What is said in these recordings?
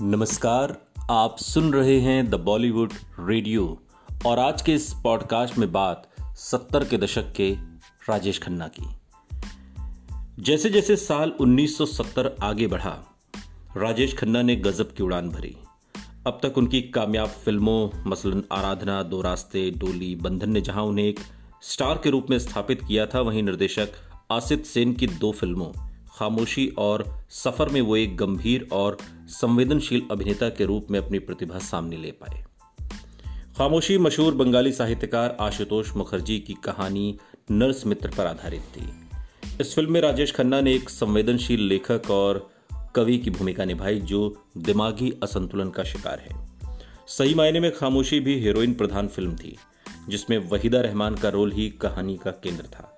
नमस्कार, आप सुन रहे हैं द बॉलीवुड रेडियो और आज के इस पॉडकास्ट में बात सत्तर के दशक के राजेश खन्ना की। जैसे जैसे साल 1970 आगे बढ़ा, राजेश खन्ना ने गजब की उड़ान भरी। अब तक उनकी कामयाब फ़िल्मों, मसलन आराधना, दो रास्ते, डोली, बंधन ने जहाँ उन्हें एक स्टार के रूप में स्थापित किया था, वहीं निर्देशक आसित सेन की दो फ़िल्मों खामोशी और सफ़र में वो एक गंभीर और संवेदनशील अभिनेता के रूप में अपनी प्रतिभा सामने ले पाए। खामोशी मशहूर बंगाली साहित्यकार आशुतोष मुखर्जी की कहानी नर्स मित्र पर आधारित थी। इस फ़िल्म में राजेश खन्ना ने एक संवेदनशील लेखक और कवि की भूमिका निभाई जो दिमागी असंतुलन का शिकार है। सही मायने में खामोशी भी हीरोइन प्रधान फ़िल्म थी, जिसमें वहीदा रहमान का रोल ही कहानी का केंद्र था।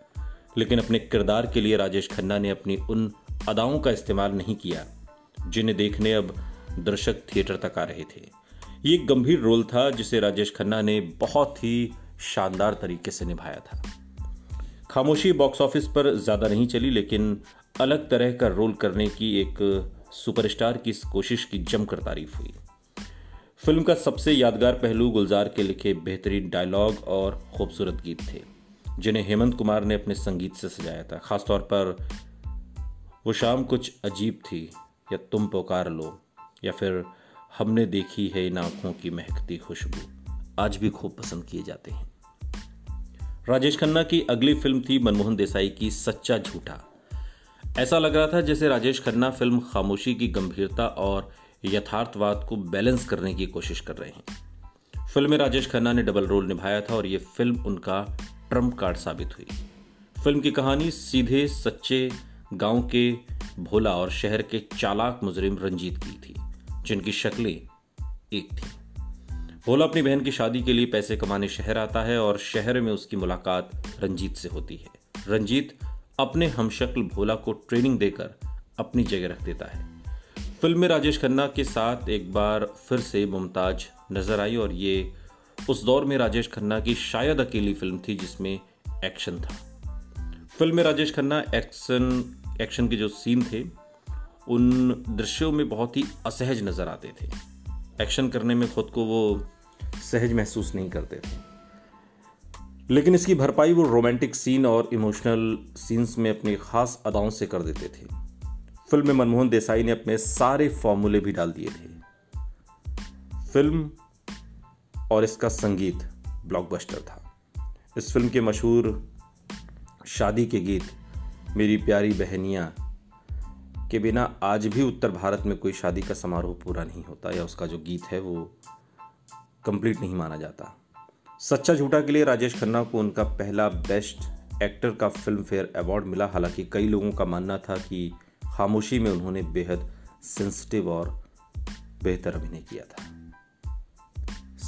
लेकिन अपने किरदार के लिए राजेश खन्ना ने अपनी उन अदाओं का इस्तेमाल नहीं किया, जिन्हें देखने अब दर्शक थिएटर तक आ रहे थे। ये एक गंभीर रोल था, जिसे राजेश खन्ना ने बहुत ही शानदार तरीके से निभाया था। खामोशी बॉक्स ऑफ़िस पर ज़्यादा नहीं चली, लेकिन अलग तरह का रोल करने की एक सुपरस्टार की इस कोशिश की जमकर तारीफ़ हुई। फ़िल्म का सबसे यादगार पहलू गुलजार के लिखे बेहतरीन डायलॉग और खूबसूरत गीत थे। जिन्हें हेमंत कुमार ने अपने संगीत से सजाया था। खासतौर पर वो शाम कुछ अजीब थी, या तुम पुकार लो, या फिर हमने देखी है इन आँखों की महकती खुशबू। आज भी खूब पसंद किए जाते हैं। राजेश खन्ना की अगली फ़िल्म थी मनमोहन देसाई की सच्चा झूठा। ऐसा लग रहा था जैसे राजेश खन्ना फ़िल्म खामोशी की गंभीरता और यथार्थवाद को बैलेंस करने की कोशिश कर रहे हैं। फ़िल्म में राजेश खन्ना ने डबल रोल निभाया था और यह फ़िल्म उनका ट्रंप कार्ड साबित हुई। फ़िल्म की कहानी सीधे सच्चे गाँव के भोला और शहर के चालाक मुजरिम रंजीत की थी, जिनकी शक्लें एक थी। भोला अपनी बहन की शादी के लिए पैसे कमाने शहर आता है और शहर में उसकी मुलाकात रंजीत से होती है। रंजीत अपने हमशक्ल भोला को ट्रेनिंग देकर अपनी जगह रख देता है। फ़िल्म में राजेश खन्ना के साथ एक बार फिर से मुमताज़ नज़र आई और ये उस दौर में राजेश खन्ना की शायद अकेली फ़िल्म थी जिसमें एक्शन था। फ़िल्म में राजेश खन्ना एक्शन एक्शन के जो सीन थे, उन दृश्यों में बहुत ही असहज नज़र आते थे। एक्शन करने में खुद को वो सहज महसूस नहीं करते थे। लेकिन इसकी भरपाई वो रोमांटिक सीन और इमोशनल सीन्स में अपनी खास अदाओं से कर देते थे। फ़िल्म में मनमोहन देसाई ने अपने सारे फॉर्मूले भी डाल दिए थे। फ़िल्म और इसका संगीत ब्लॉकबस्टर था। इस फ़िल्म के मशहूर शादी के गीत, मेरी प्यारी बहनियाँ, के बिना आज भी उत्तर भारत में कोई शादी का समारोह पूरा नहीं होता या उसका जो गीत है वो कंप्लीट नहीं माना जाता। सच्चा झूठा के लिए राजेश खन्ना को उनका पहला बेस्ट एक्टर का फ़िल्म फेयर अवार्ड मिला। हालाँकि कई लोगों का मानना था कि खामोशी में उन्होंने बेहद सेंसिटिव और बेहतर अभिनय किया था।